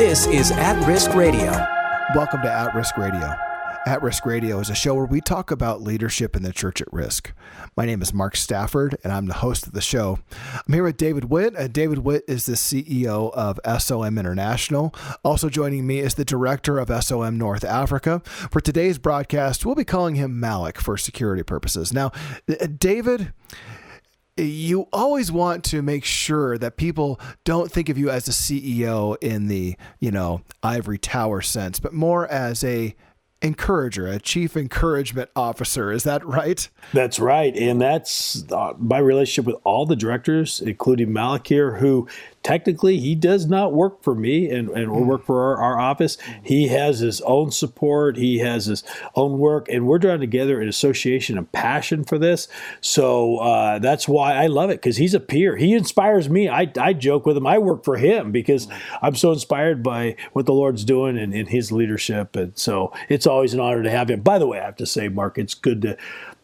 This is At Risk Radio. Welcome to At Risk Radio. At Risk Radio is a show where we talk about leadership in the church at risk. My name is Mark Stafford, and I'm the host of the show. I'm here with David Witt. Uh, David Witt is the CEO of SOM International. Also joining me is the director of SOM North Africa. For today's broadcast, we'll be calling him Malik for security purposes. Now, David, you always want to make sure that people don't think of you as a CEO in the, you know, ivory tower sense, but more as a encourager, a chief encouragement officer. Is that right? That's right. And that's uh, my relationship with all the directors, including Malik here, who technically he does not work for me and, and mm. work for our, our, office. He has his own support, he has his own work, and we're drawing together an association of passion for this. So uh, that's why I love it because he's a peer. He inspires me. I, I joke with him, I work for him because I'm so inspired by what the Lord's doing and in his leadership. And so it's always an honor to have him. By the way, I have to say, Mark, it's good to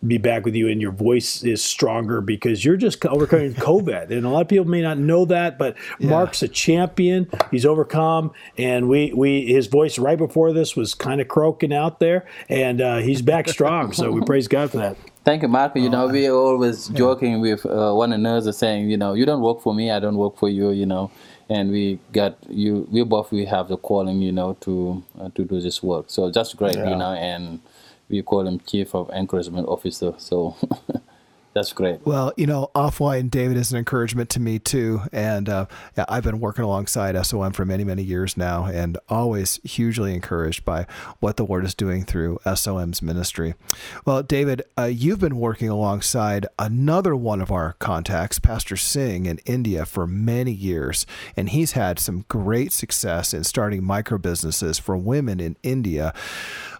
be back with you and your voice is stronger because you're just overcoming COVID. And a lot of people may not know that, but yeah. Mark's a champion. He's overcome, and we we his voice right before this was kind of croaking out there, and uh, he's back strong. so we praise God for that. Thank you, Mark. You know, we are always joking with uh, one another, saying, you know, you don't work for me, I don't work for you. You know, and we got you. We both we have the calling, you know, to uh, to do this work. So just great, yeah. you know, and we call him chief of encouragement officer. So that's great. Well, you know, Off White and David is an encouragement to me too. And uh, I've been working alongside SOM for many, many years now and always hugely encouraged by what the Lord is doing through SOM's ministry. Well, David, uh, you've been working alongside another one of our contacts, Pastor Singh in India for many years. And he's had some great success in starting micro businesses for women in India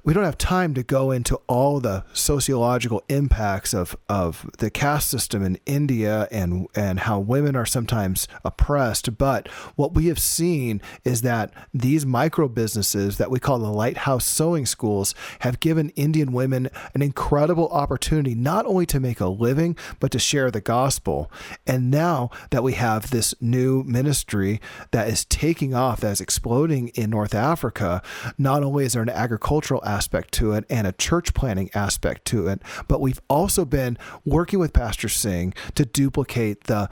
we don't have time to go into all the sociological impacts of, of the caste system in India and and how women are sometimes oppressed. But what we have seen is that these micro businesses that we call the lighthouse sewing schools have given Indian women an incredible opportunity not only to make a living but to share the gospel. And now that we have this new ministry that is taking off, that is exploding in North Africa, not only is there an agricultural aspect to it and a church planning aspect to it. But we've also been working with Pastor Singh to duplicate the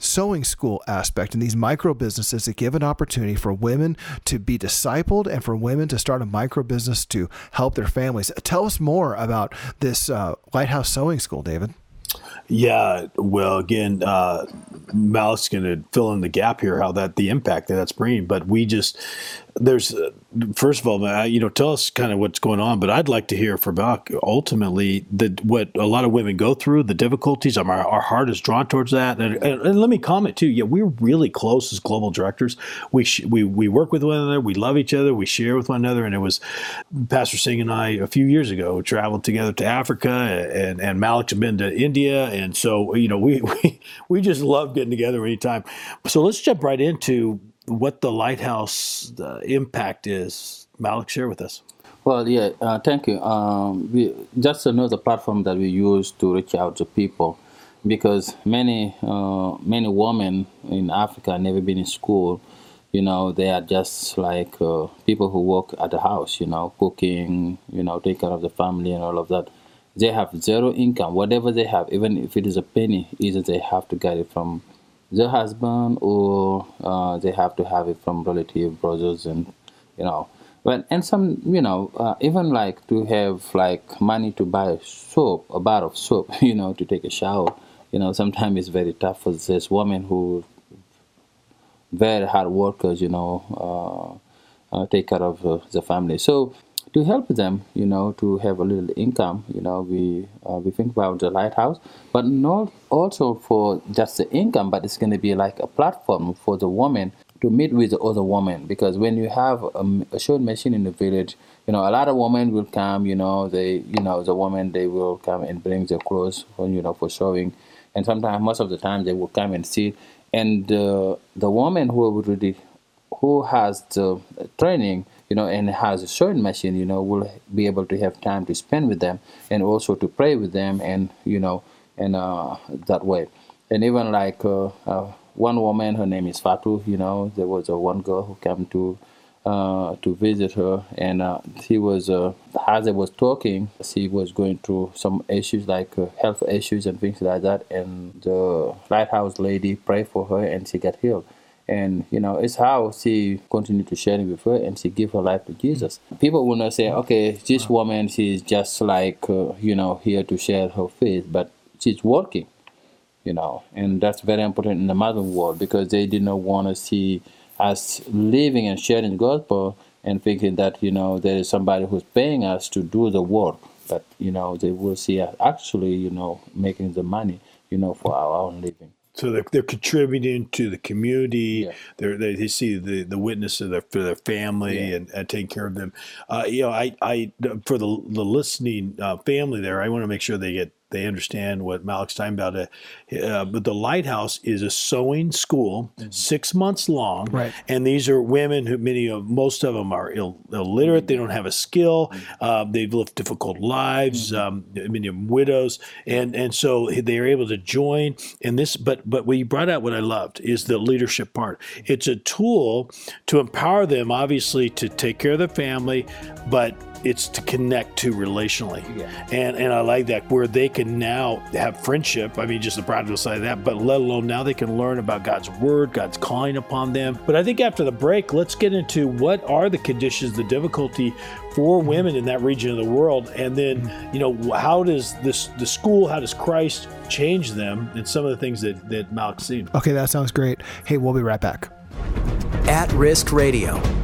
sewing school aspect and these micro businesses that give an opportunity for women to be discipled and for women to start a micro business to help their families. Tell us more about this uh, Lighthouse Sewing School, David. Yeah, well, again, uh, Malik's going to fill in the gap here, how that the impact that that's bringing. But we just there's uh, first of all, you know, tell us kind of what's going on. But I'd like to hear from Buck ultimately that what a lot of women go through, the difficulties. Our, our heart is drawn towards that. And, and, and, let me comment too. Yeah, we're really close as global directors. We sh- we we work with one another. We love each other. We share with one another. And it was Pastor Singh and I a few years ago traveled together to Africa, and and Malik's been to India, and so you know we we we just love getting together anytime. So let's jump right into what the lighthouse uh, impact is. Malik, share with us. Well, yeah, uh, thank you. Um, we, just another platform that we use to reach out to people, because many uh, many women in Africa never been in school. You know, they are just like uh, people who work at the house. You know, cooking. You know, take care of the family and all of that. They have zero income. Whatever they have, even if it is a penny, either they have to get it from the husband or uh, they have to have it from relative brothers and you know. But and some you know uh, even like to have like money to buy soap a bar of soap you know to take a shower you know sometimes it's very tough for this woman who very hard workers you know uh, uh take care of uh, the family. So to help them, you know, to have a little income. You know, we uh, we think about the lighthouse, but not also for just the income, but it's going to be like a platform for the woman to meet with the other women. Because when you have a, a sewing machine in the village, you know, a lot of women will come. You know, they, you know, the women they will come and bring their clothes, for, you know, for sewing, and sometimes most of the time they will come and see. And uh, the woman who already who has the training you know, and has a sewing machine, you know, will be able to have time to spend with them and also to pray with them and, you know, and uh, that way. And even like uh, uh, one woman, her name is Fatu. You know, there was a one girl who came to uh, to visit her, and uh, he was uh, as I was talking, she was going through some issues like health issues and things like that, and the lighthouse lady prayed for her, and she got healed. And you know, it's how she continued to share it with her, and she gave her life to Jesus. People will not say, "Okay, this woman, she's just like uh, you know here to share her faith," but she's working, you know, and that's very important in the modern world because they did not want to see us living and sharing the gospel and thinking that you know there is somebody who's paying us to do the work. But you know they will see us actually you know making the money you know for our own living so they're, they're contributing to the community. Yeah. They're, they they see the, the witness of their for their family yeah. and, and taking care of them. Uh, you know, I I for the the listening uh, family there, I want to make sure they get they understand what Malik's talking about. Uh, uh, but the Lighthouse is a sewing school, mm-hmm. six months long, right. and these are women who many of most of them are Ill, illiterate. They don't have a skill. Mm-hmm. Uh, they've lived difficult lives. Mm-hmm. Um, many of them widows, and and so they are able to join. And this, but but we brought out what I loved is the leadership part. It's a tool to empower them, obviously, to take care of the family, but it's to connect to relationally. Yeah. And and I like that where they can now have friendship. I mean, just the practical side of that, but let alone now they can learn about God's word, God's calling upon them. But I think after the break, let's get into what are the conditions, the difficulty for women in that region of the world, and then you know how does this the school, how does Christ change them, and some of the things that that Malik seen. Okay, that sounds great. Hey, we'll be right back. At Risk Radio.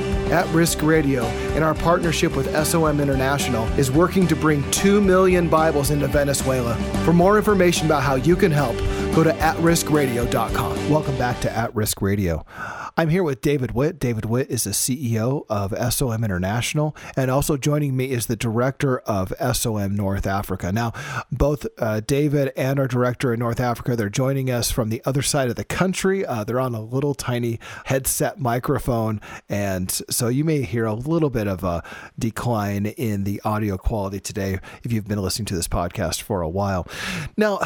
At Risk Radio, in our partnership with SOM International, is working to bring 2 million Bibles into Venezuela. For more information about how you can help, go to atriskradio.com. Welcome back to At Risk Radio. I'm here with David Witt. David Witt is the CEO of SOM International, and also joining me is the director of SOM North Africa. Now, both uh, David and our director in North Africa, they're joining us from the other side of the country. Uh, they're on a little tiny headset microphone, and so you may hear a little bit of a decline in the audio quality today if you've been listening to this podcast for a while. Now,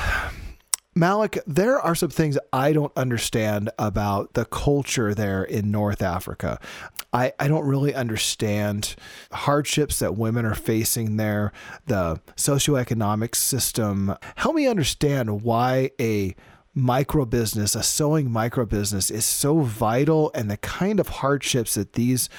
Malik, there are some things I don't understand about the culture there in North Africa. I, I don't really understand hardships that women are facing there, the socioeconomic system. Help me understand why a micro business, a sewing micro business, is so vital and the kind of hardships that these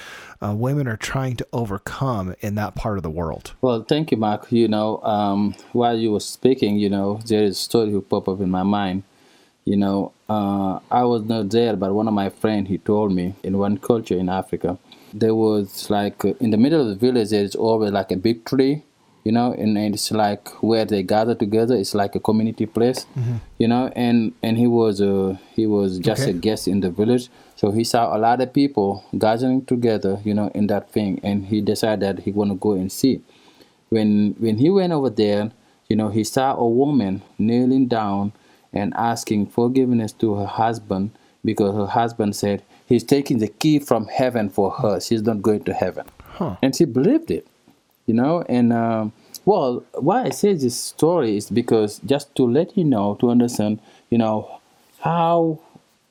uh, women are trying to overcome in that part of the world. Well, thank you, Mark. You know, um, while you were speaking, you know, there is a story who pop up in my mind. You know, uh, I was not there, but one of my friends, he told me in one culture in Africa, there was like uh, in the middle of the village, there's always like a big tree you know and, and, it's like where they gather together it's like a community place mm-hmm. you know and and he was uh, he was just okay. a guest in the village so he saw a lot of people gathering together you know in that thing and he decided that he want to go and see when when he went over there you know he saw a woman kneeling down and asking forgiveness to her husband because her husband said he's taking the key from heaven for her she's not going to heaven huh. and she believed it you know? And um, well why i say this story is because just to let you know to understand you know how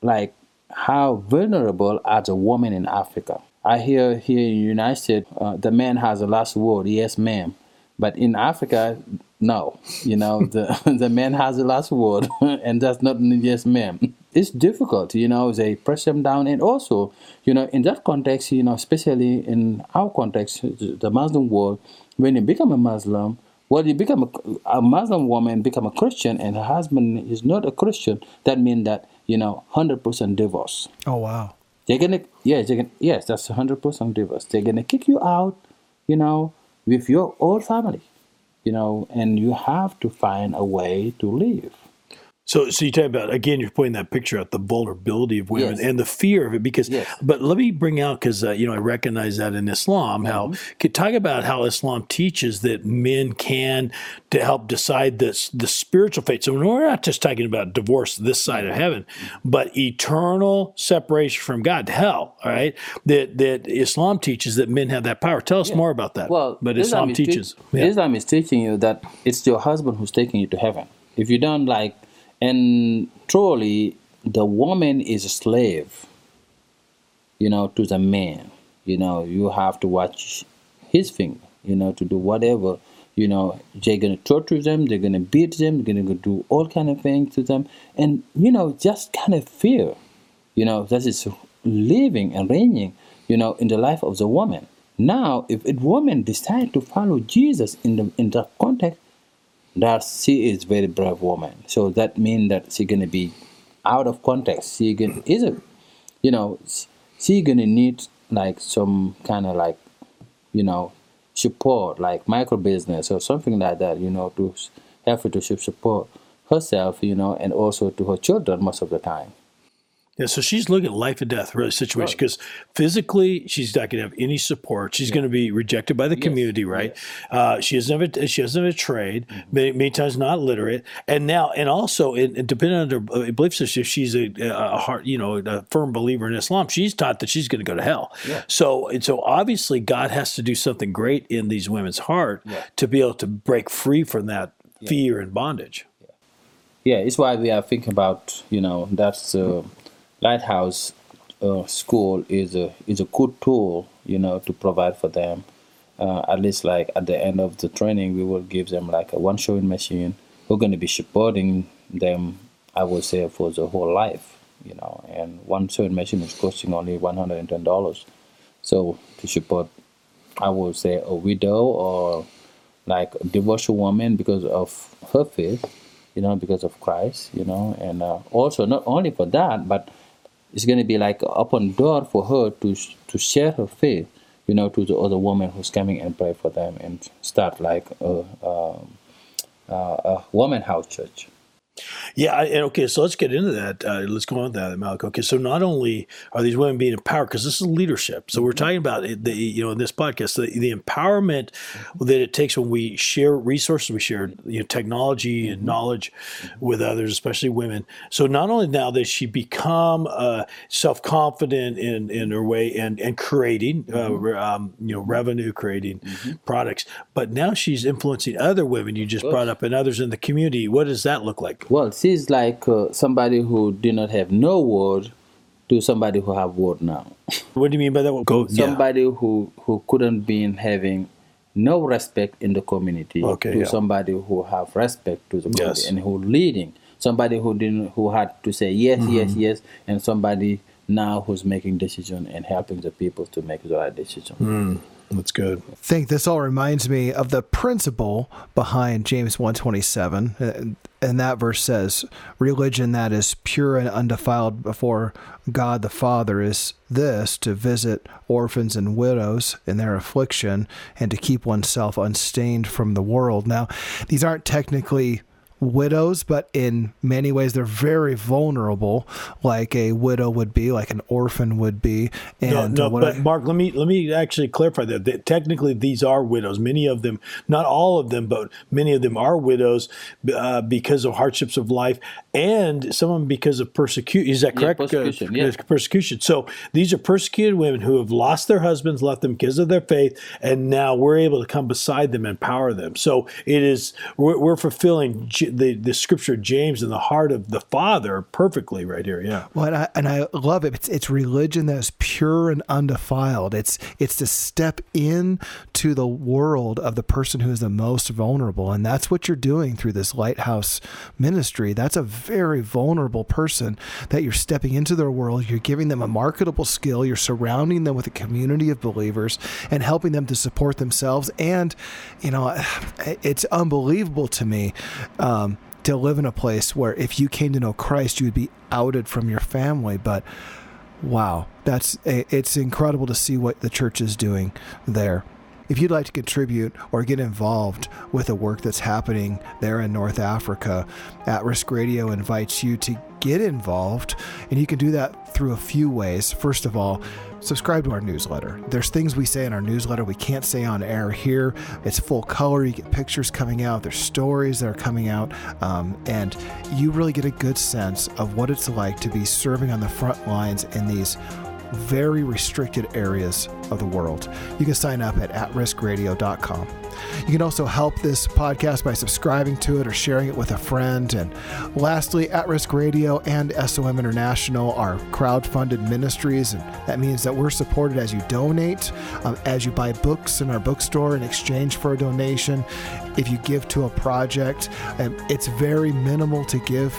like how vulnerable are the women in africa. I hear here in the united states uh, the man has the last word yes ma'am. But in africa no you know the the man has the last word and that's not yes ma'am it's difficult you know they press them down. And also you know in that context you know especially in our context the muslim world when you become a muslim well you become a, a muslim woman become a christian and her husband is not a christian that means that you know 100% divorce. Oh wow. They're gonna yeah they're gonna, yes that's 100% divorce. They're gonna kick you out you know with your old family you know and you have to find a way to live So, so you talk about again. You're pointing that picture out the vulnerability of women Yes. and the fear of it. Because, Yes. but let me bring out because uh, you know I recognize that in Islam. How Mm-hmm. could talk about how Islam teaches that men can to help decide this the spiritual fate. So we're not just talking about divorce this side of heaven, but eternal separation from God, hell. All right, that that Islam teaches that men have that power. Tell us more about that. Well, but Islam, is teach- teaches. Yeah. Islam is teaching you that it's your husband who's taking you to heaven. If you don't like, and truly, the woman is a slave, you know, to the man. You know, you have to watch his finger, you know, to do whatever. You know, they're gonna torture them, they're gonna beat them, they're gonna do all kind of things to them, and you know, just kind of fear. You know, that is living and reigning, you know, in the life of the woman. Now, if a woman decide to follow Jesus in the in that context, that she is very brave woman. So that means that she gonna be out of context. She gonna is a, you know, she gonna need like some kind of like, you know, support like micro business or something like that. You know, to help her to support herself. You know, and also to her children most of the time. Yeah, so she's looking at life and death really situation because physically she's not going to have any support. She's going to be rejected by the community, right? Uh, she doesn't have a, she doesn't have a trade. Mm-hmm. Many, many times not literate, and now and also it, it depending on her uh, belief system, if she's a, a heart, you know, a firm believer in Islam, she's taught that she's going to go to hell. Yeah. So and so obviously God has to do something great in these women's heart to be able to break free from that fear and bondage. Yeah, it's why we are thinking about you know that's uh, lighthouse uh, school is a is a good tool you know to provide for them. Uh, at least like at the end of the training, we will give them like a one showing machine. We're going to be supporting them. I would say for the whole life, you know. And one sewing machine is costing only one hundred and ten dollars. So to support, I would say a widow or like a divorced woman because of her faith, you know, because of Christ, you know, and uh, also not only for that, but it's going to be like an open door for her to to share her faith, you know, to the other woman who's coming and pray for them and start like a, um, uh, a woman house church. Yeah, I, and okay, so let's get into that. Uh, let's go on with that, Malik. Okay, so not only are these women being empowered, because this is leadership. So we're talking about the you know in this podcast the, the empowerment that it takes when we share resources, we share you know technology and knowledge with others, especially women. So not only now that she become uh, self confident in in her way and and creating uh, um, you know revenue creating products, but now she's influencing other women. You just brought up and others in the community. What does that look like? Well, she's like uh, somebody who did not have no word to somebody who have word now. What do you mean by that? Go. yeah. somebody who who couldn't be having no respect in the community Okay, to yeah. somebody who have respect to the community Yes. and who leading somebody who didn't who had to say yes yes Mm-hmm. yes and somebody now who's making decision and helping the people to make the right decision Mm. That's good. I think this all reminds me of the principle behind James 127 and- uh, and that verse says religion that is pure and undefiled before God the Father is this to visit orphans and widows in their affliction and to keep oneself unstained from the world now these aren't technically widows, but in many ways they're very vulnerable, like a widow would be, like an orphan would be. And No, no, what but I- Mark, let me let me actually clarify that. that. Technically, these are widows. Many of them, not all of them, but many of them are widows uh, because of hardships of life, and some of them because of persecution. Is that Yeah, correct? persecution, Uh, yeah. persecution. So these are persecuted women who have lost their husbands, left them because of their faith, and now we're able to come beside them and empower them. So it is we're, we're fulfilling J- the the scripture James in the heart of the Father perfectly right here. Yeah. Well, and I, and I love it. It's, it's religion that is pure and undefiled. It's it's to step in to the world of the person who is the most vulnerable, and that's what you're doing through this lighthouse ministry. That's a very vulnerable person that you're stepping into their world. You're giving them a marketable skill. You're surrounding them with a community of believers and helping them to support themselves. And you know, it's unbelievable to me. Um, Um, to live in a place where if you came to know Christ, you would be outed from your family. But wow, that's it's incredible to see what the church is doing there. if you'd like to contribute or get involved with the work that's happening there in North Africa, At Risk Radio invites you to get involved, and you can do that through a few ways. First of all, subscribe to our newsletter. There's things we say in our newsletter we can't say on air here. It's full color. You get pictures coming out. There's stories that are coming out, um, and you really get a good sense of what it's like to be serving on the front lines in these very restricted areas of the world. You can sign up at atriskradio.com. You can also help this podcast by subscribing to it or sharing it with a friend. And lastly, At Risk Radio and SOM International are crowd-funded ministries, and that means that we're supported as you donate, um, as you buy books in our bookstore in exchange for a donation. If you give to a project, it's very minimal to give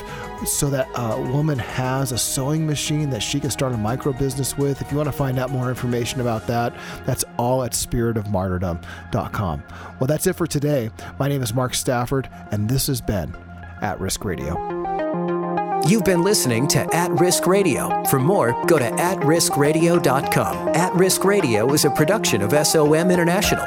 so that a woman has a sewing machine that she can start a micro business with. If you want to find out more information about that, that's all at spiritofmartyrdom.com. Well, that's it for today. My name is Mark Stafford, and this has been At Risk Radio. You've been listening to At Risk Radio. For more, go to atriskradio.com. At Risk Radio is a production of SOM International.